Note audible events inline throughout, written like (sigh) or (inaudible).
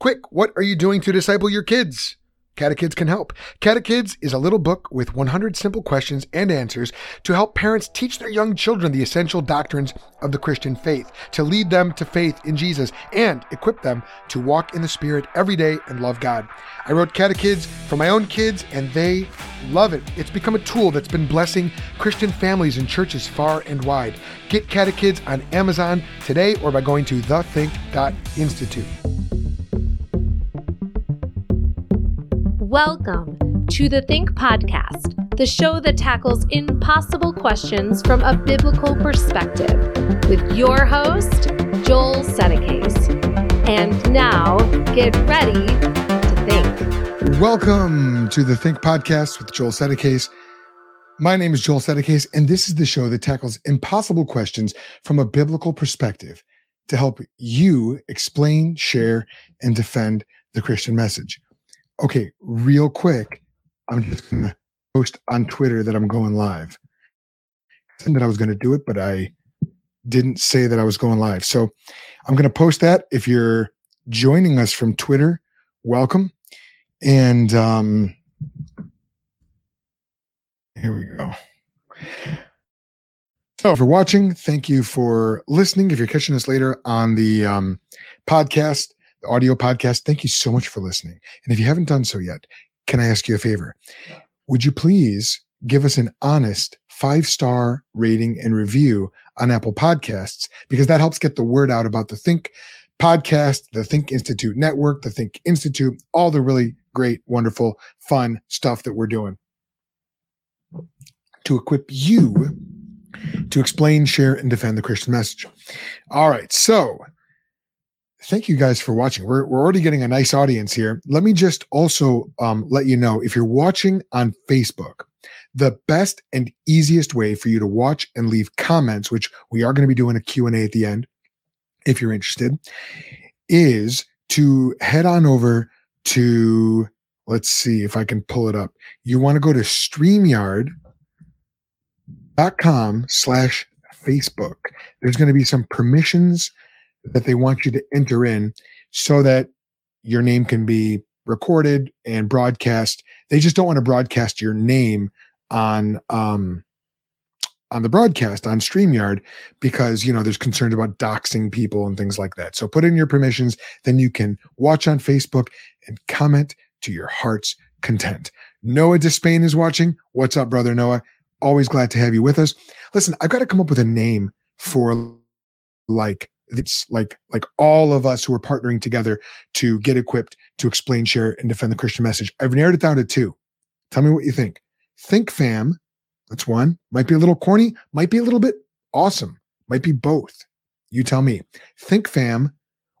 Quick, what are you doing to disciple your kids? Catechids can help. Catechids is a little book with 100 simple questions and answers to help parents teach their young children the essential doctrines of the Christian faith, to lead them to faith in Jesus, and equip them to walk in the Spirit every day and love God. I wrote Catechids for my own kids, and they love it. It's become a tool that's been blessing Christian families and churches far and wide. Get Catechids on Amazon today or by going to thethink.institute. Welcome to the Think Podcast, the show that tackles impossible questions from a biblical perspective, with your host, Joel Settecase. And now, get ready to think. Welcome to the Think Podcast with Joel Settecase. My name is Joel Settecase, and this is the show that tackles impossible questions from a biblical perspective to help you explain, share, and defend the Christian message okay, real quick, I'm just gonna post on Twitter that I'm going live. And that I was gonna do it, but I didn't say that I was going live. So I'm gonna post that. If you're joining us from Twitter, welcome. And um here we go. So for watching, thank you for listening. If you're catching us later on the um, podcast, the audio podcast. Thank you so much for listening. And if you haven't done so yet, can I ask you a favor? Would you please give us an honest five star rating and review on Apple Podcasts? Because that helps get the word out about the Think podcast, the Think Institute network, the Think Institute, all the really great, wonderful, fun stuff that we're doing to equip you to explain, share, and defend the Christian message. All right. So thank you guys for watching. We're, we're already getting a nice audience here. Let me just also um, let you know if you're watching on Facebook, the best and easiest way for you to watch and leave comments, which we are going to be doing a Q&A at the end, if you're interested, is to head on over to, let's see if I can pull it up. You want to go to StreamYard.com slash Facebook. There's going to be some permissions that they want you to enter in so that your name can be recorded and broadcast. They just don't want to broadcast your name on um on the broadcast on StreamYard because you know there's concerns about doxing people and things like that. So put in your permissions, then you can watch on Facebook and comment to your heart's content. Noah Despain is watching. What's up, brother Noah? Always glad to have you with us. Listen, I've got to come up with a name for like it's like like all of us who are partnering together to get equipped to explain share and defend the christian message. I've narrowed it down to two. Tell me what you think. Think fam that's one might be a little corny might be a little bit awesome might be both. You tell me. Think fam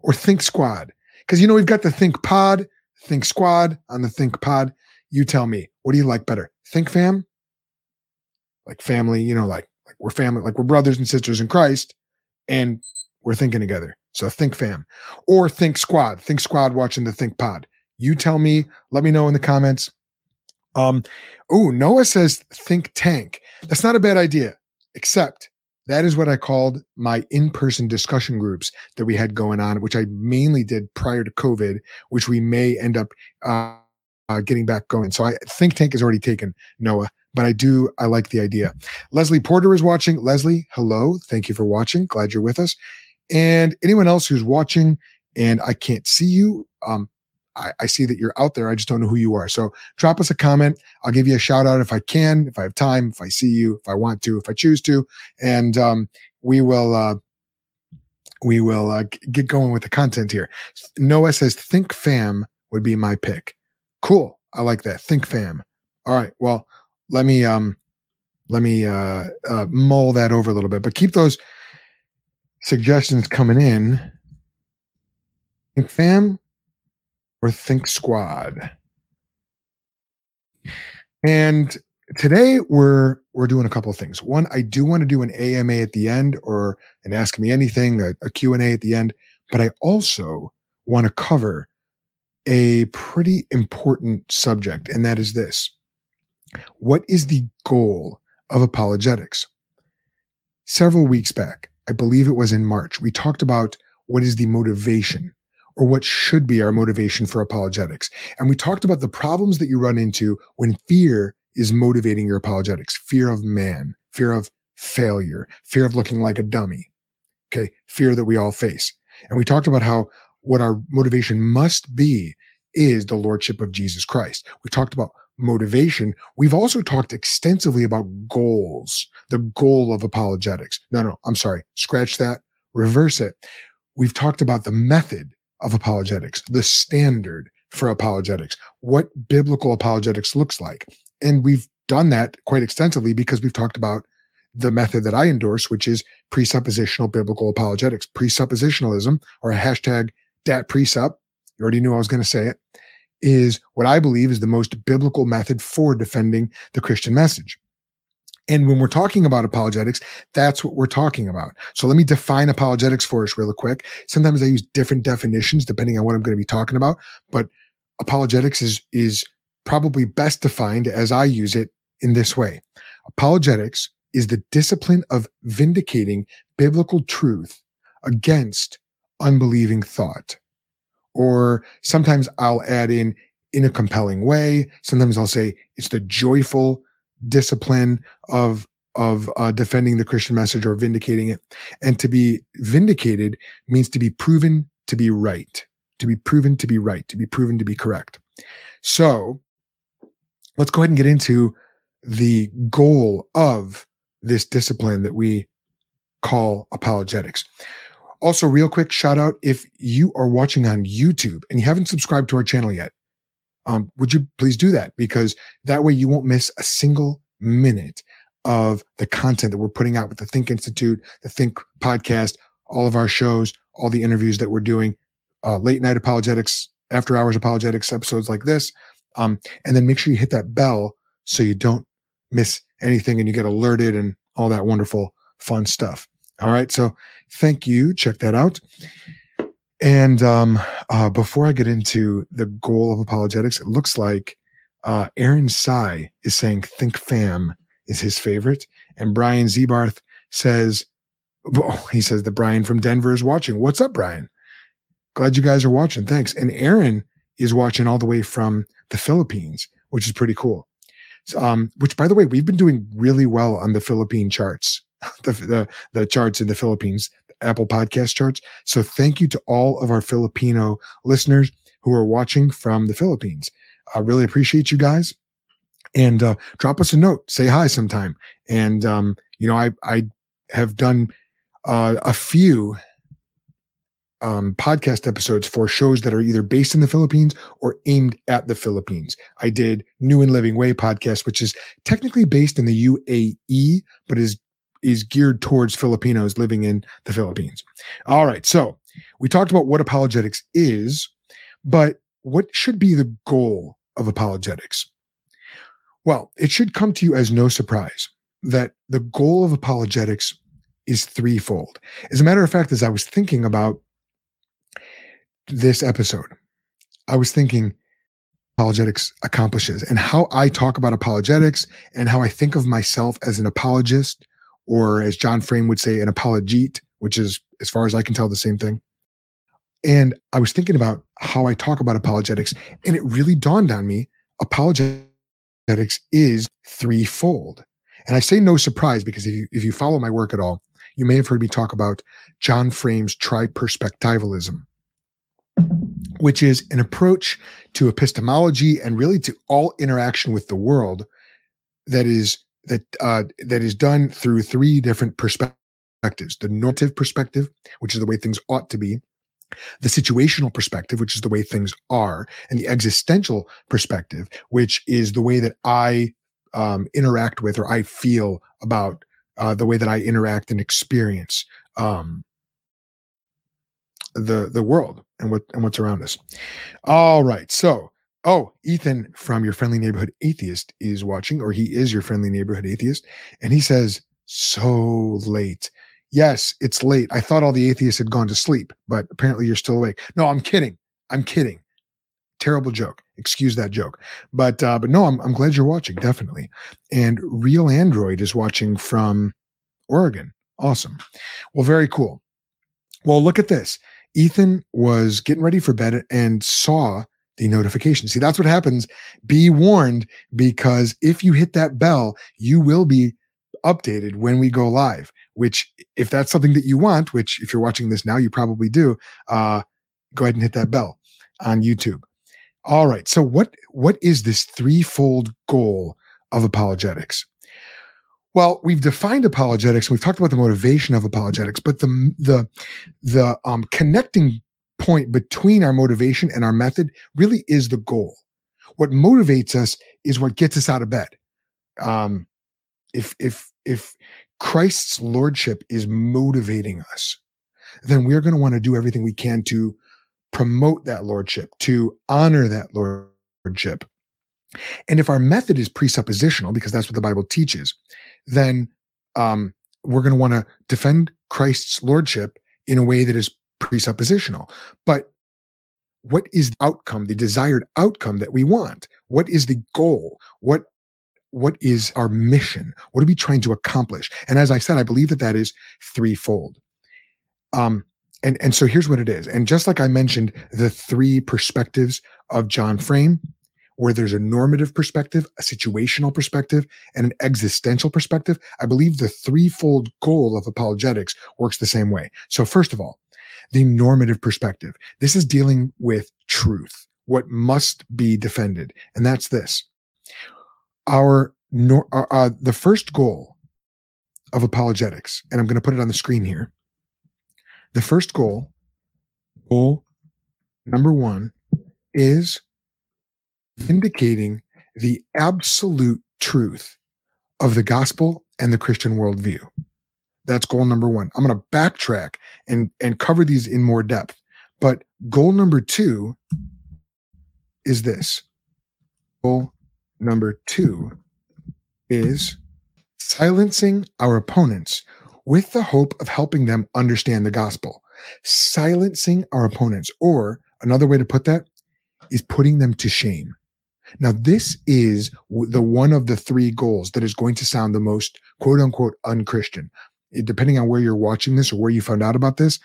or think squad. Because you know we've got the think pod think squad on the think pod. You tell me. What do you like better? Think fam? Like family you know like like we're family like we're brothers and sisters in christ and we're thinking together. So think fam or think squad, think squad watching the think pod. You tell me, let me know in the comments. Um, oh, Noah says think tank. That's not a bad idea, except that is what I called my in-person discussion groups that we had going on, which I mainly did prior to COVID, which we may end up uh, uh, getting back going. So I think tank is already taken, Noah but I do, I like the idea. Leslie Porter is watching. Leslie, hello. Thank you for watching. Glad you're with us. And anyone else who's watching and I can't see you, um, I, I, see that you're out there. I just don't know who you are. So drop us a comment. I'll give you a shout out if I can, if I have time, if I see you, if I want to, if I choose to, and um, we will. Uh, we will uh, get going with the content here. Noah says, "Think fam would be my pick." Cool. I like that. Think fam. All right. Well, let me um, let me uh, uh, mull that over a little bit, but keep those suggestions coming in. Think fam or think squad. And today we're we're doing a couple of things. One, I do want to do an AMA at the end or an ask me anything, a, a Q&A at the end, but I also want to cover a pretty important subject and that is this. What is the goal of apologetics? Several weeks back, I believe it was in March, we talked about what is the motivation or what should be our motivation for apologetics. And we talked about the problems that you run into when fear is motivating your apologetics fear of man, fear of failure, fear of looking like a dummy. Okay. Fear that we all face. And we talked about how what our motivation must be is the lordship of Jesus Christ. We talked about motivation. We've also talked extensively about goals, the goal of apologetics. No, no, I'm sorry. Scratch that, reverse it. We've talked about the method of apologetics, the standard for apologetics, what biblical apologetics looks like. And we've done that quite extensively because we've talked about the method that I endorse, which is presuppositional biblical apologetics. Presuppositionalism, or a hashtag dat presup, you already knew I was going to say it, is what I believe is the most biblical method for defending the Christian message. And when we're talking about apologetics, that's what we're talking about. So let me define apologetics for us real quick. Sometimes I use different definitions depending on what I'm going to be talking about, but apologetics is is probably best defined as I use it in this way. Apologetics is the discipline of vindicating biblical truth against unbelieving thought. Or sometimes I'll add in in a compelling way. Sometimes I'll say it's the joyful discipline of of uh, defending the Christian message or vindicating it. And to be vindicated means to be proven to be right, to be proven to be right, to be proven to be correct. So let's go ahead and get into the goal of this discipline that we call apologetics. Also, real quick shout out if you are watching on YouTube and you haven't subscribed to our channel yet, um, would you please do that? Because that way you won't miss a single minute of the content that we're putting out with the Think Institute, the Think podcast, all of our shows, all the interviews that we're doing, uh, late night apologetics, after hours apologetics episodes like this. Um, and then make sure you hit that bell so you don't miss anything and you get alerted and all that wonderful fun stuff. All right. So thank you. Check that out. And um, uh, before I get into the goal of apologetics, it looks like uh, Aaron Sai is saying Think Fam is his favorite. And Brian Zebarth says, well, (laughs) he says that Brian from Denver is watching. What's up, Brian? Glad you guys are watching. Thanks. And Aaron is watching all the way from the Philippines, which is pretty cool. Um, which, by the way, we've been doing really well on the Philippine charts, (laughs) the, the, the charts in the Philippines, Apple Podcast charts. So thank you to all of our Filipino listeners who are watching from the Philippines. I really appreciate you guys. And uh, drop us a note, say hi sometime. And um, you know, I I have done uh, a few um, podcast episodes for shows that are either based in the Philippines or aimed at the Philippines. I did New and Living Way podcast, which is technically based in the UAE, but is is geared towards Filipinos living in the Philippines. All right, so we talked about what apologetics is, but what should be the goal of apologetics? Well, it should come to you as no surprise that the goal of apologetics is threefold. As a matter of fact, as I was thinking about this episode, I was thinking apologetics accomplishes and how I talk about apologetics and how I think of myself as an apologist, or as John Frame would say, an apologete, which is, as far as I can tell, the same thing. And I was thinking about how I talk about apologetics, and it really dawned on me apologetics is threefold. And I say no surprise because if you, if you follow my work at all, you may have heard me talk about John Frame's triperspectivalism which is an approach to epistemology and really to all interaction with the world that is that uh, that is done through three different perspectives: the normative perspective, which is the way things ought to be, the situational perspective, which is the way things are, and the existential perspective, which is the way that I um, interact with or I feel about uh, the way that I interact and experience um, the the world and what and what's around us. All right. So, oh, Ethan from your friendly neighborhood atheist is watching, or he is your friendly neighborhood atheist, and he says, "So late." Yes, it's late. I thought all the atheists had gone to sleep, but apparently you're still awake. No, I'm kidding. I'm kidding. Terrible joke. Excuse that joke. But uh, but no, I'm I'm glad you're watching, definitely. And Real Android is watching from Oregon. Awesome. Well, very cool. Well, look at this Ethan was getting ready for bed and saw the notification. See, that's what happens. Be warned because if you hit that bell, you will be updated when we go live. Which, if that's something that you want, which if you're watching this now, you probably do, uh, go ahead and hit that bell on YouTube. All right. So what what is this threefold goal of apologetics? Well, we've defined apologetics and we've talked about the motivation of apologetics, but the the the um, connecting point between our motivation and our method really is the goal. What motivates us is what gets us out of bed. Um, if if if Christ's lordship is motivating us, then we're going to want to do everything we can to promote that lordship, to honor that lordship. And if our method is presuppositional, because that's what the Bible teaches, then um, we're going to want to defend Christ's lordship in a way that is presuppositional. But what is the outcome, the desired outcome that we want? What is the goal? What what is our mission? What are we trying to accomplish? And as I said, I believe that that is threefold. Um, and and so here's what it is. And just like I mentioned, the three perspectives of John Frame, where there's a normative perspective, a situational perspective, and an existential perspective, I believe the threefold goal of apologetics works the same way. So first of all, the normative perspective. This is dealing with truth, what must be defended, and that's this: our, uh, uh, the first goal of apologetics, and I'm going to put it on the screen here the first goal, goal number one, is vindicating the absolute truth of the gospel and the Christian worldview. That's goal number one. I'm going to backtrack and, and cover these in more depth. But goal number two is this goal number two is silencing our opponents with the hope of helping them understand the gospel, silencing our opponents, or another way to put that is putting them to shame. Now, this is the one of the three goals that is going to sound the most quote unquote unchristian. Depending on where you're watching this or where you found out about this,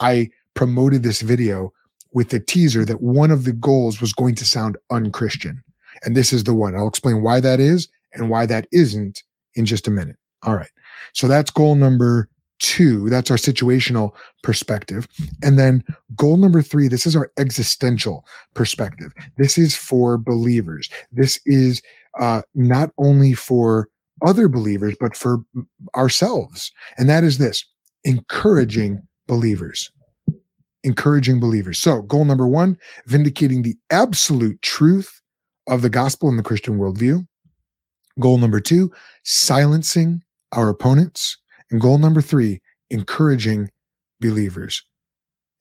I promoted this video with the teaser that one of the goals was going to sound unchristian. And this is the one. I'll explain why that is and why that isn't in just a minute. All right. So that's goal number two. That's our situational perspective. And then goal number three, this is our existential perspective. This is for believers. This is uh, not only for other believers, but for ourselves. And that is this encouraging believers. Encouraging believers. So, goal number one, vindicating the absolute truth of the gospel and the Christian worldview. Goal number two, silencing our opponents. And goal number three, encouraging believers.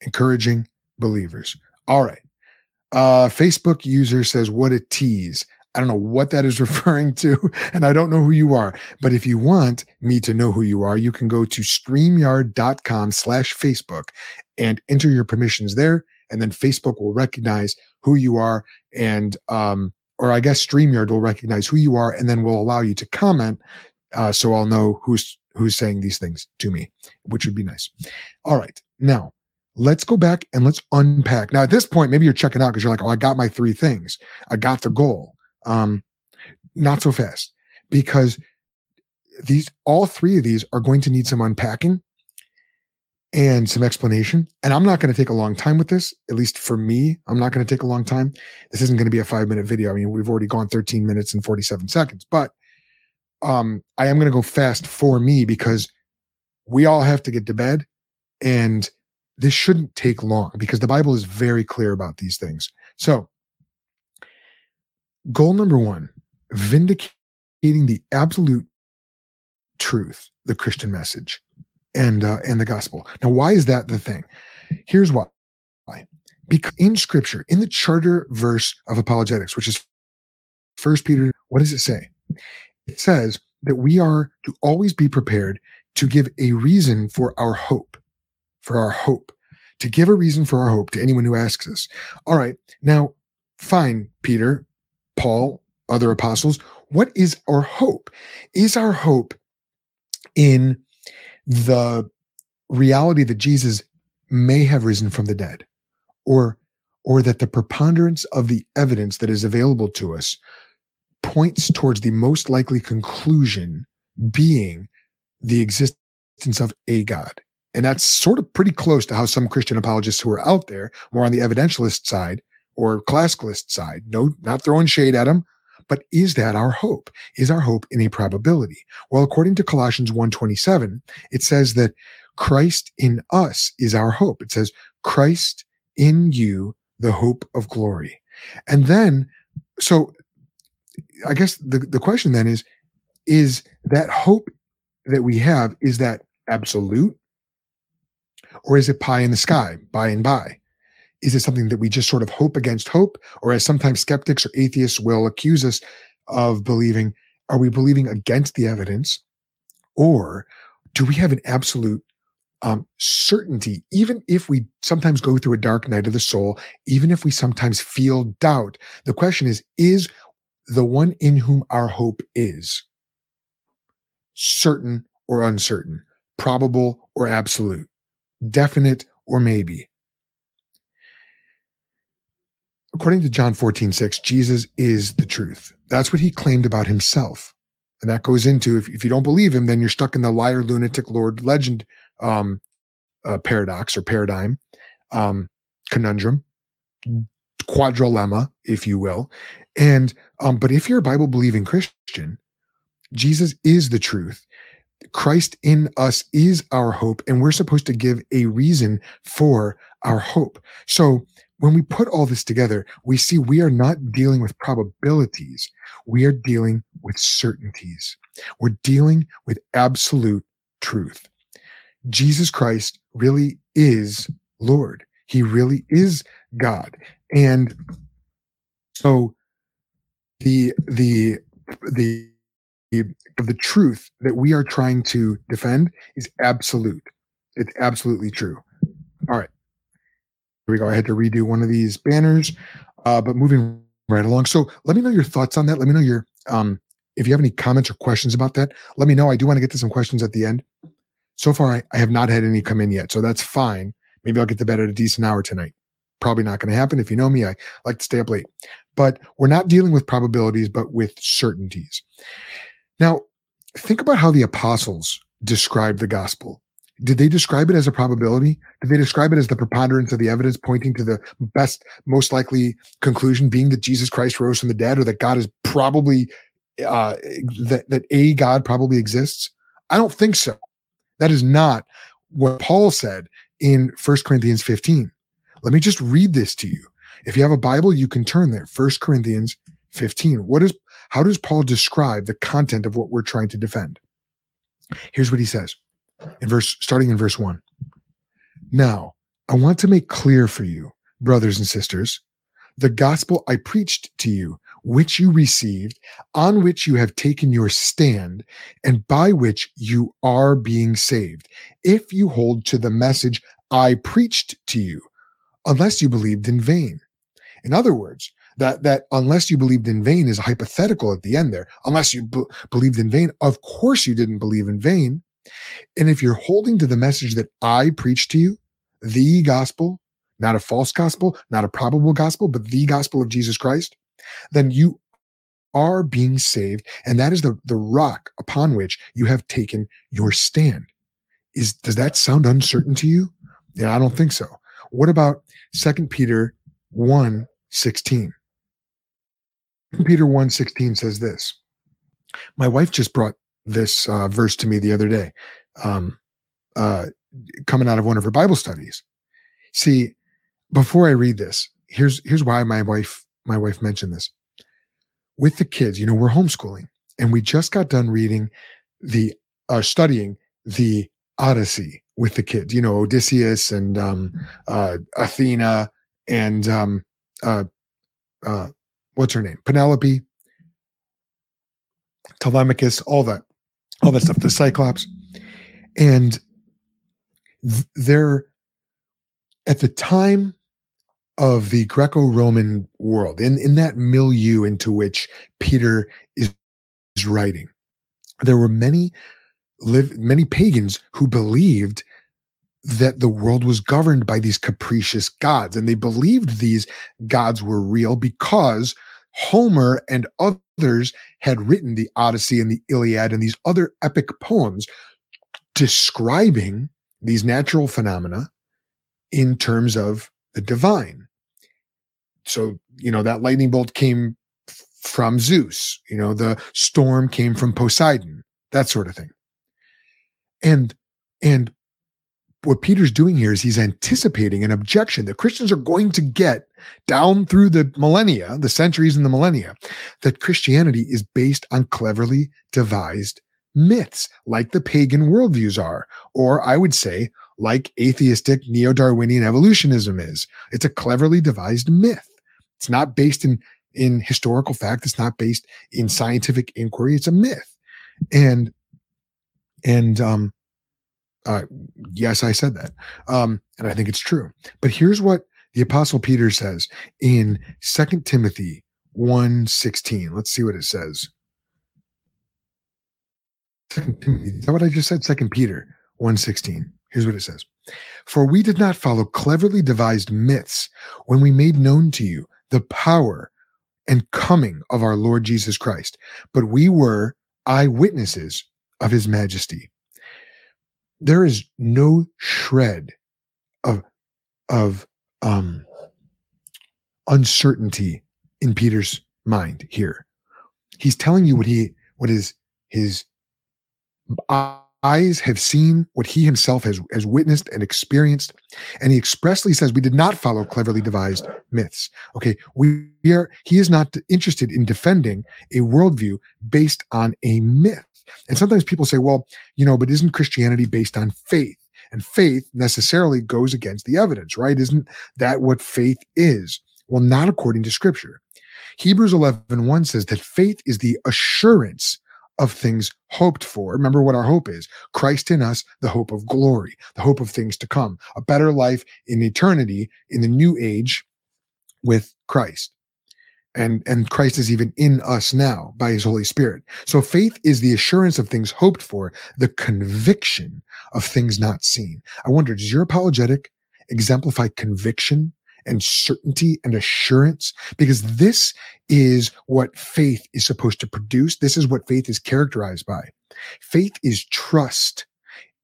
Encouraging believers. All right. Uh, Facebook user says, What a tease. I don't know what that is (laughs) referring to, and I don't know who you are. But if you want me to know who you are, you can go to streamyard.com slash Facebook and enter your permissions there. And then Facebook will recognize who you are. And, um, or I guess StreamYard will recognize who you are and then will allow you to comment uh, so I'll know who's who's saying these things to me, which would be nice. All right, now let's go back and let's unpack. Now at this point, maybe you're checking out because you're like, oh, I got my three things, I got the goal. Um, not so fast because these all three of these are going to need some unpacking and some explanation. And I'm not going to take a long time with this, at least for me. I'm not going to take a long time. This isn't going to be a five minute video. I mean, we've already gone 13 minutes and 47 seconds, but um, I am going to go fast for me because we all have to get to bed and this shouldn't take long because the Bible is very clear about these things. So, goal number one vindicating the absolute truth, the Christian message, and uh, and the gospel. Now, why is that the thing? Here's why. Because in Scripture, in the charter verse of apologetics, which is First Peter, what does it say? it says that we are to always be prepared to give a reason for our hope, for our hope, to give a reason for our hope to anyone who asks us. All right, now, fine, Peter, Paul, other apostles, what is our hope? Is our hope in the reality that Jesus may have risen from the dead, or or that the preponderance of the evidence that is available to us points towards the most likely conclusion being the existence of a God. And that's sort of pretty close to how some Christian apologists who are out there, more on the evidentialist side or classicalist side, no, not throwing shade at them, but is that our hope? Is our hope in a probability? Well, according to Colossians 1:27, it says that Christ in us is our hope. It says, Christ in you, the hope of glory. And then, so I guess the, the question then is, is that hope that we have, is that absolute? Or is it pie in the sky, by and by? Is it something that we just sort of hope against hope? Or as sometimes skeptics or atheists will accuse us of believing, are we believing against the evidence? Or do we have an absolute um, certainty, even if we sometimes go through a dark night of the soul, even if we sometimes feel doubt, the question is, is the one in whom our hope is certain or uncertain, probable or absolute, definite or maybe? According to John 14, 6, Jesus is the truth. That's what he claimed about himself. And that goes into if, if you don't believe him, then you're stuck in the liar, lunatic, Lord legend um, uh, paradox or paradigm, um, conundrum, quadrilemma, if you will. And um, but if you're a Bible believing Christian, Jesus is the truth. Christ in us is our hope, and we're supposed to give a reason for our hope. So when we put all this together, we see we are not dealing with probabilities. We are dealing with certainties. We're dealing with absolute truth. Jesus Christ really is Lord. He really is God. And so the the the the truth that we are trying to defend is absolute. It's absolutely true. All right. Here we go. I had to redo one of these banners, uh, but moving right along. So let me know your thoughts on that. Let me know your um, if you have any comments or questions about that. Let me know. I do want to get to some questions at the end. So far, I, I have not had any come in yet, so that's fine. Maybe I'll get to bed at a decent hour tonight. Probably not going to happen. If you know me, I like to stay up late. But we're not dealing with probabilities, but with certainties. Now, think about how the apostles described the gospel. Did they describe it as a probability? Did they describe it as the preponderance of the evidence pointing to the best, most likely conclusion being that Jesus Christ rose from the dead or that God is probably, uh, that, that a God probably exists? I don't think so. That is not what Paul said in 1 Corinthians 15. Let me just read this to you. If you have a Bible, you can turn there. 1 Corinthians 15. What is how does Paul describe the content of what we're trying to defend? Here's what he says in verse starting in verse 1. Now, I want to make clear for you, brothers and sisters, the gospel I preached to you, which you received, on which you have taken your stand, and by which you are being saved, if you hold to the message I preached to you, unless you believed in vain. In other words, that that unless you believed in vain is hypothetical at the end there. Unless you b- believed in vain, of course you didn't believe in vain. And if you're holding to the message that I preached to you, the gospel, not a false gospel, not a probable gospel, but the gospel of Jesus Christ, then you are being saved. And that is the, the rock upon which you have taken your stand. Is does that sound uncertain to you? Yeah, I don't think so. What about Second Peter 1 16? Peter 1 16 says this. My wife just brought this uh, verse to me the other day, um, uh, coming out of one of her Bible studies. See, before I read this, here's here's why my wife my wife mentioned this. With the kids, you know, we're homeschooling, and we just got done reading the uh, studying the Odyssey with the kids. You know, Odysseus and um, uh, Athena and um, uh, uh, what's her name, Penelope, Telemachus, all that, all that stuff. The Cyclops, and th- they're at the time of the Greco-Roman world, in, in that milieu into which Peter is, is writing, there were many live many pagans who believed that the world was governed by these capricious gods. And they believed these gods were real because Homer and others had written the Odyssey and the Iliad and these other epic poems describing these natural phenomena in terms of the divine. So, you know, that lightning bolt came from Zeus, you know, the storm came from Poseidon, that sort of thing. And and what Peter's doing here is he's anticipating an objection that Christians are going to get down through the millennia, the centuries and the millennia, that Christianity is based on cleverly devised myths, like the pagan worldviews are, or I would say, like atheistic neo Darwinian evolutionism is. It's a cleverly devised myth. It's not based in, in historical fact, it's not based in scientific inquiry, it's a myth. And and um, uh, yes, I said that. Um, and I think it's true. But here's what the apostle Peter says in Second Timothy 1 16. Let's see what it says. Second Timothy, is that what I just said? Second Peter 1 16. Here's what it says. For we did not follow cleverly devised myths when we made known to you the power and coming of our Lord Jesus Christ, but we were eyewitnesses of his majesty there is no shred of of um uncertainty in Peter's mind here. He's telling you what he what is his eyes have seen, what he himself has has witnessed and experienced, and he expressly says we did not follow cleverly devised myths. Okay, we are. He is not interested in defending a worldview based on a myth. And sometimes people say, well, you know, but isn't Christianity based on faith? And faith necessarily goes against the evidence, right? Isn't that what faith is? Well, not according to scripture. Hebrews 11 1 says that faith is the assurance of things hoped for. Remember what our hope is Christ in us, the hope of glory, the hope of things to come, a better life in eternity in the new age with Christ and and Christ is even in us now by his Holy Spirit. So faith is the assurance of things hoped for, the conviction of things not seen. I wonder, does your apologetic exemplify conviction and certainty and assurance? Because this is what faith is supposed to produce. This is what faith is characterized by. Faith is trust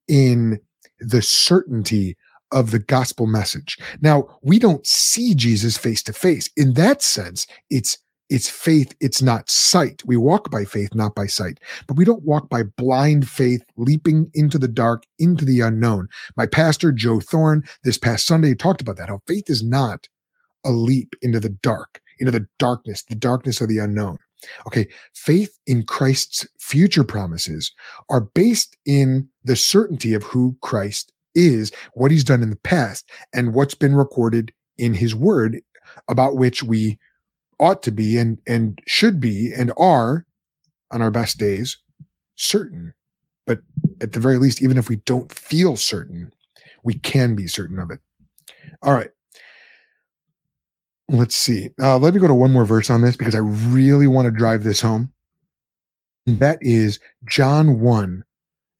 in the certainty of the gospel message. Now, we don't see Jesus face to face. In that sense, it's it's faith, it's not sight. We walk by faith, not by sight. But we don't walk by blind faith, leaping into the dark, into the unknown. My pastor, Joe Thorn, this past Sunday talked about that, how faith is not a leap into the dark, into the darkness, the darkness of the unknown. Okay, faith in Christ's future promises are based in the certainty of who Christ is what he's done in the past and what's been recorded in his word about which we ought to be and and should be and are on our best days certain. But at the very least even if we don't feel certain we can be certain of it. All right. Let's see. Uh, let me go to one more verse on this because i really want to drive this home. That is john 1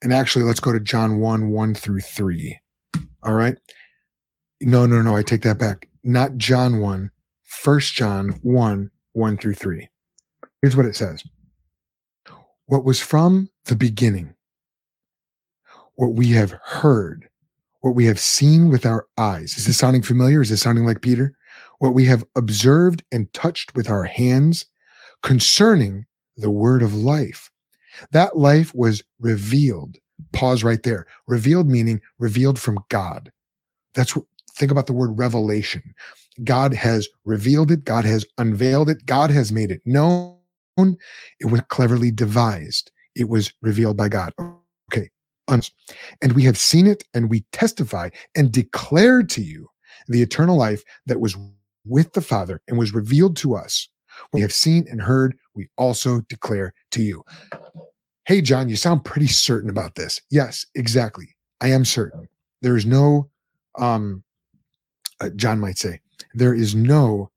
and actually, let's go to John 1 1 through 3. All right. No, no, no. I take that back. Not John 1, 1 John 1 1 through 3. Here's what it says What was from the beginning, what we have heard, what we have seen with our eyes. Is this sounding familiar? Is this sounding like Peter? What we have observed and touched with our hands concerning the word of life. That life was revealed. Pause right there. Revealed meaning revealed from God. That's what, think about the word revelation. God has revealed it. God has unveiled it. God has made it known. It was cleverly devised. It was revealed by God. Okay. And we have seen it and we testify and declare to you the eternal life that was with the Father and was revealed to us. We have seen and heard, we also declare to you. Hey, John, you sound pretty certain about this. Yes, exactly. I am certain. There is no, um, uh, John might say, there is no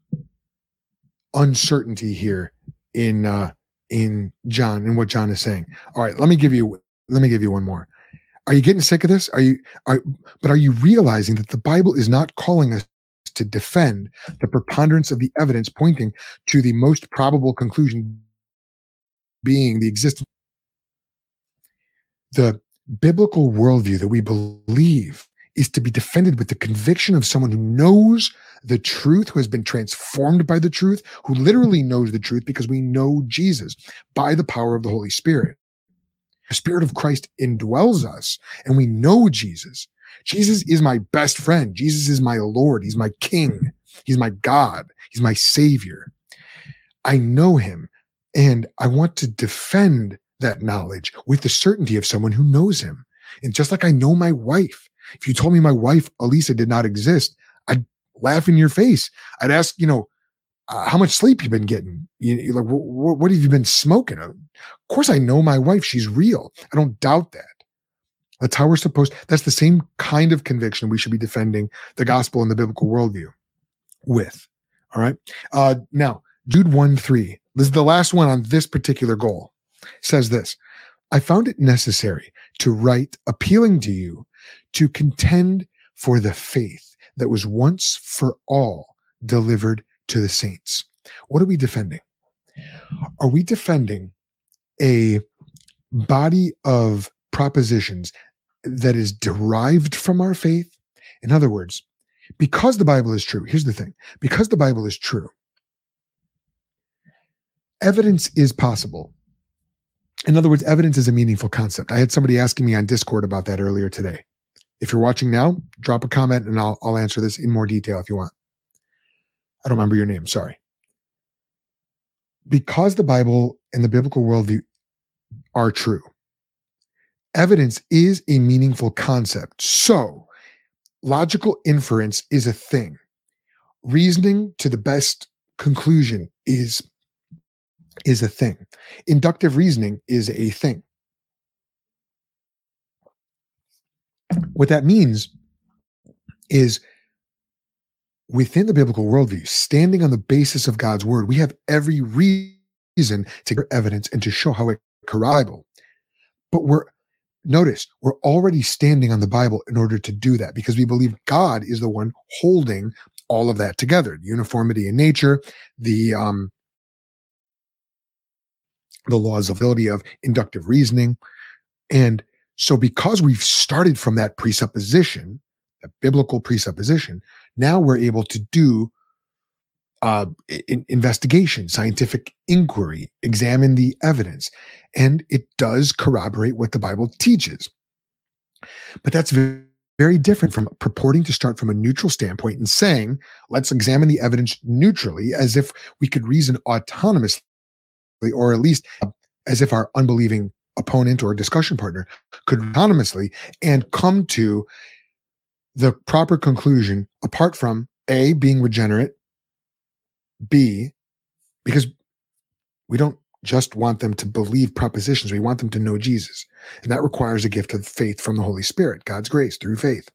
uncertainty here in uh, in John and what John is saying. All right, let me give you let me give you one more. are you getting sick of this? Are you are but are you realizing that the Bible is not calling us to defend the preponderance of the evidence pointing to the most probable conclusion being the existence the biblical worldview that we believe is to be defended with the conviction of someone who knows the truth, who has been transformed by the truth, who literally knows the truth because we know Jesus by the power of the Holy Spirit. The Spirit of Christ indwells us and we know Jesus. Jesus is my best friend. Jesus is my Lord. He's my King. He's my God. He's my Savior. I know him and I want to defend that knowledge with the certainty of someone who knows him. And just like I know my wife, if you told me my wife, Elisa, did not exist, I'd laugh in your face. I'd ask, you know, uh, how much sleep you've been getting? You, like, what, what have you been smoking? Of course, I know my wife. She's real. I don't doubt that. That's how we're supposed. That's the same kind of conviction we should be defending the gospel and the biblical worldview with. All right. Uh, now, Jude one three. This is the last one on this particular goal. Says this. I found it necessary to write appealing to you to contend for the faith that was once for all delivered to the saints. What are we defending? Are we defending a body of propositions that is derived from our faith? In other words, because the Bible is true, here's the thing because the Bible is true, evidence is possible. In other words, evidence is a meaningful concept. I had somebody asking me on Discord about that earlier today. If you're watching now, drop a comment and I'll, I'll answer this in more detail if you want. I don't remember your name. Sorry. Because the Bible and the biblical worldview are true, evidence is a meaningful concept. So, logical inference is a thing. Reasoning to the best conclusion is is a thing. Inductive reasoning is a thing. What that means is within the biblical worldview, standing on the basis of God's word, we have every reason to get evidence and to show how it corroborable. But we're notice we're already standing on the Bible in order to do that because we believe God is the one holding all of that together. Uniformity in nature, the um the laws of ability of inductive reasoning. And so because we've started from that presupposition, a biblical presupposition, now we're able to do uh, in, investigation, scientific inquiry, examine the evidence, and it does corroborate what the Bible teaches. But that's very, very different from purporting to start from a neutral standpoint and saying, let's examine the evidence neutrally as if we could reason autonomously, or at least as if our unbelieving opponent or discussion partner could autonomously and come to the proper conclusion apart from A, being regenerate, B, because we don't just want them to believe propositions, we want them to know Jesus. And that requires a gift of faith from the Holy Spirit, God's grace through faith.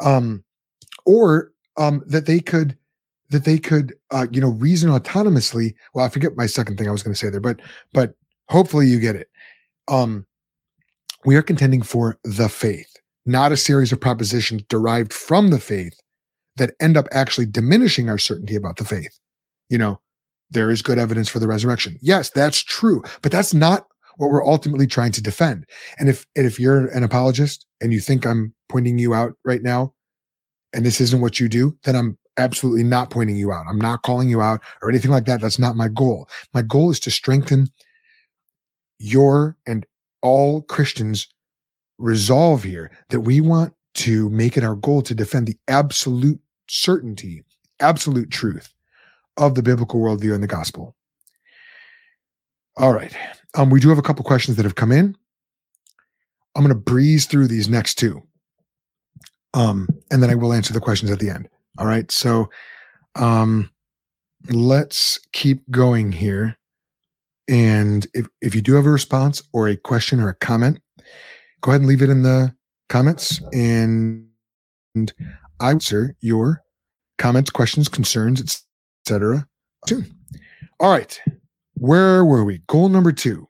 Um, or um, that they could that they could uh, you know reason autonomously well i forget my second thing i was going to say there but but hopefully you get it um we are contending for the faith not a series of propositions derived from the faith that end up actually diminishing our certainty about the faith. You know, there is good evidence for the resurrection. Yes, that's true, but that's not what we're ultimately trying to defend. And if and if you're an apologist and you think I'm pointing you out right now, and this isn't what you do, then I'm absolutely not pointing you out. I'm not calling you out or anything like that. That's not my goal. My goal is to strengthen your and all Christians resolve here that we want to make it our goal to defend the absolute certainty, absolute truth of the biblical worldview and the gospel. All right. Um, we do have a couple questions that have come in. I'm going to breeze through these next two. Um, and then I will answer the questions at the end. All right. So um, let's keep going here. And if, if you do have a response or a question or a comment, go ahead and leave it in the comments and, and I answer your comments, questions, concerns, etc. soon. All right. Where were we? Goal number two.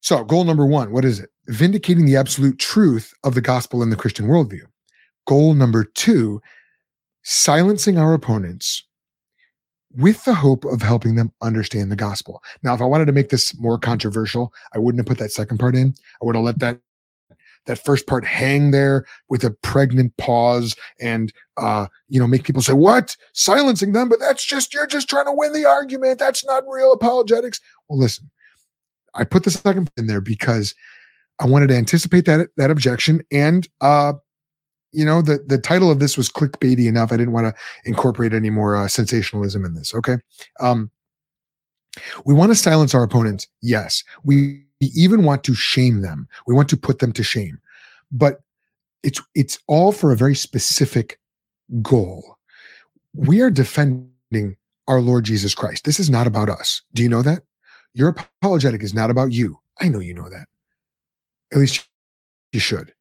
So, goal number one, what is it? vindicating the absolute truth of the gospel and the Christian worldview. Goal number two, silencing our opponents with the hope of helping them understand the gospel. Now, if I wanted to make this more controversial, I wouldn't have put that second part in. I would have let that that first part hang there with a pregnant pause and uh you know make people say what silencing them but that's just you're just trying to win the argument that's not real apologetics well listen i put the second in there because i wanted to anticipate that that objection and uh you know the the title of this was clickbaity enough. I didn't want to incorporate any more uh, sensationalism in this okay? Um we want to silence our opponents yes. We even want to shame them. We want to put them to shame. But it's it's all for a very specific goal. We are defending our lord jesus christ. This is not about us. Do you know that? Your apologetic is not about you. I know you know that. At least you should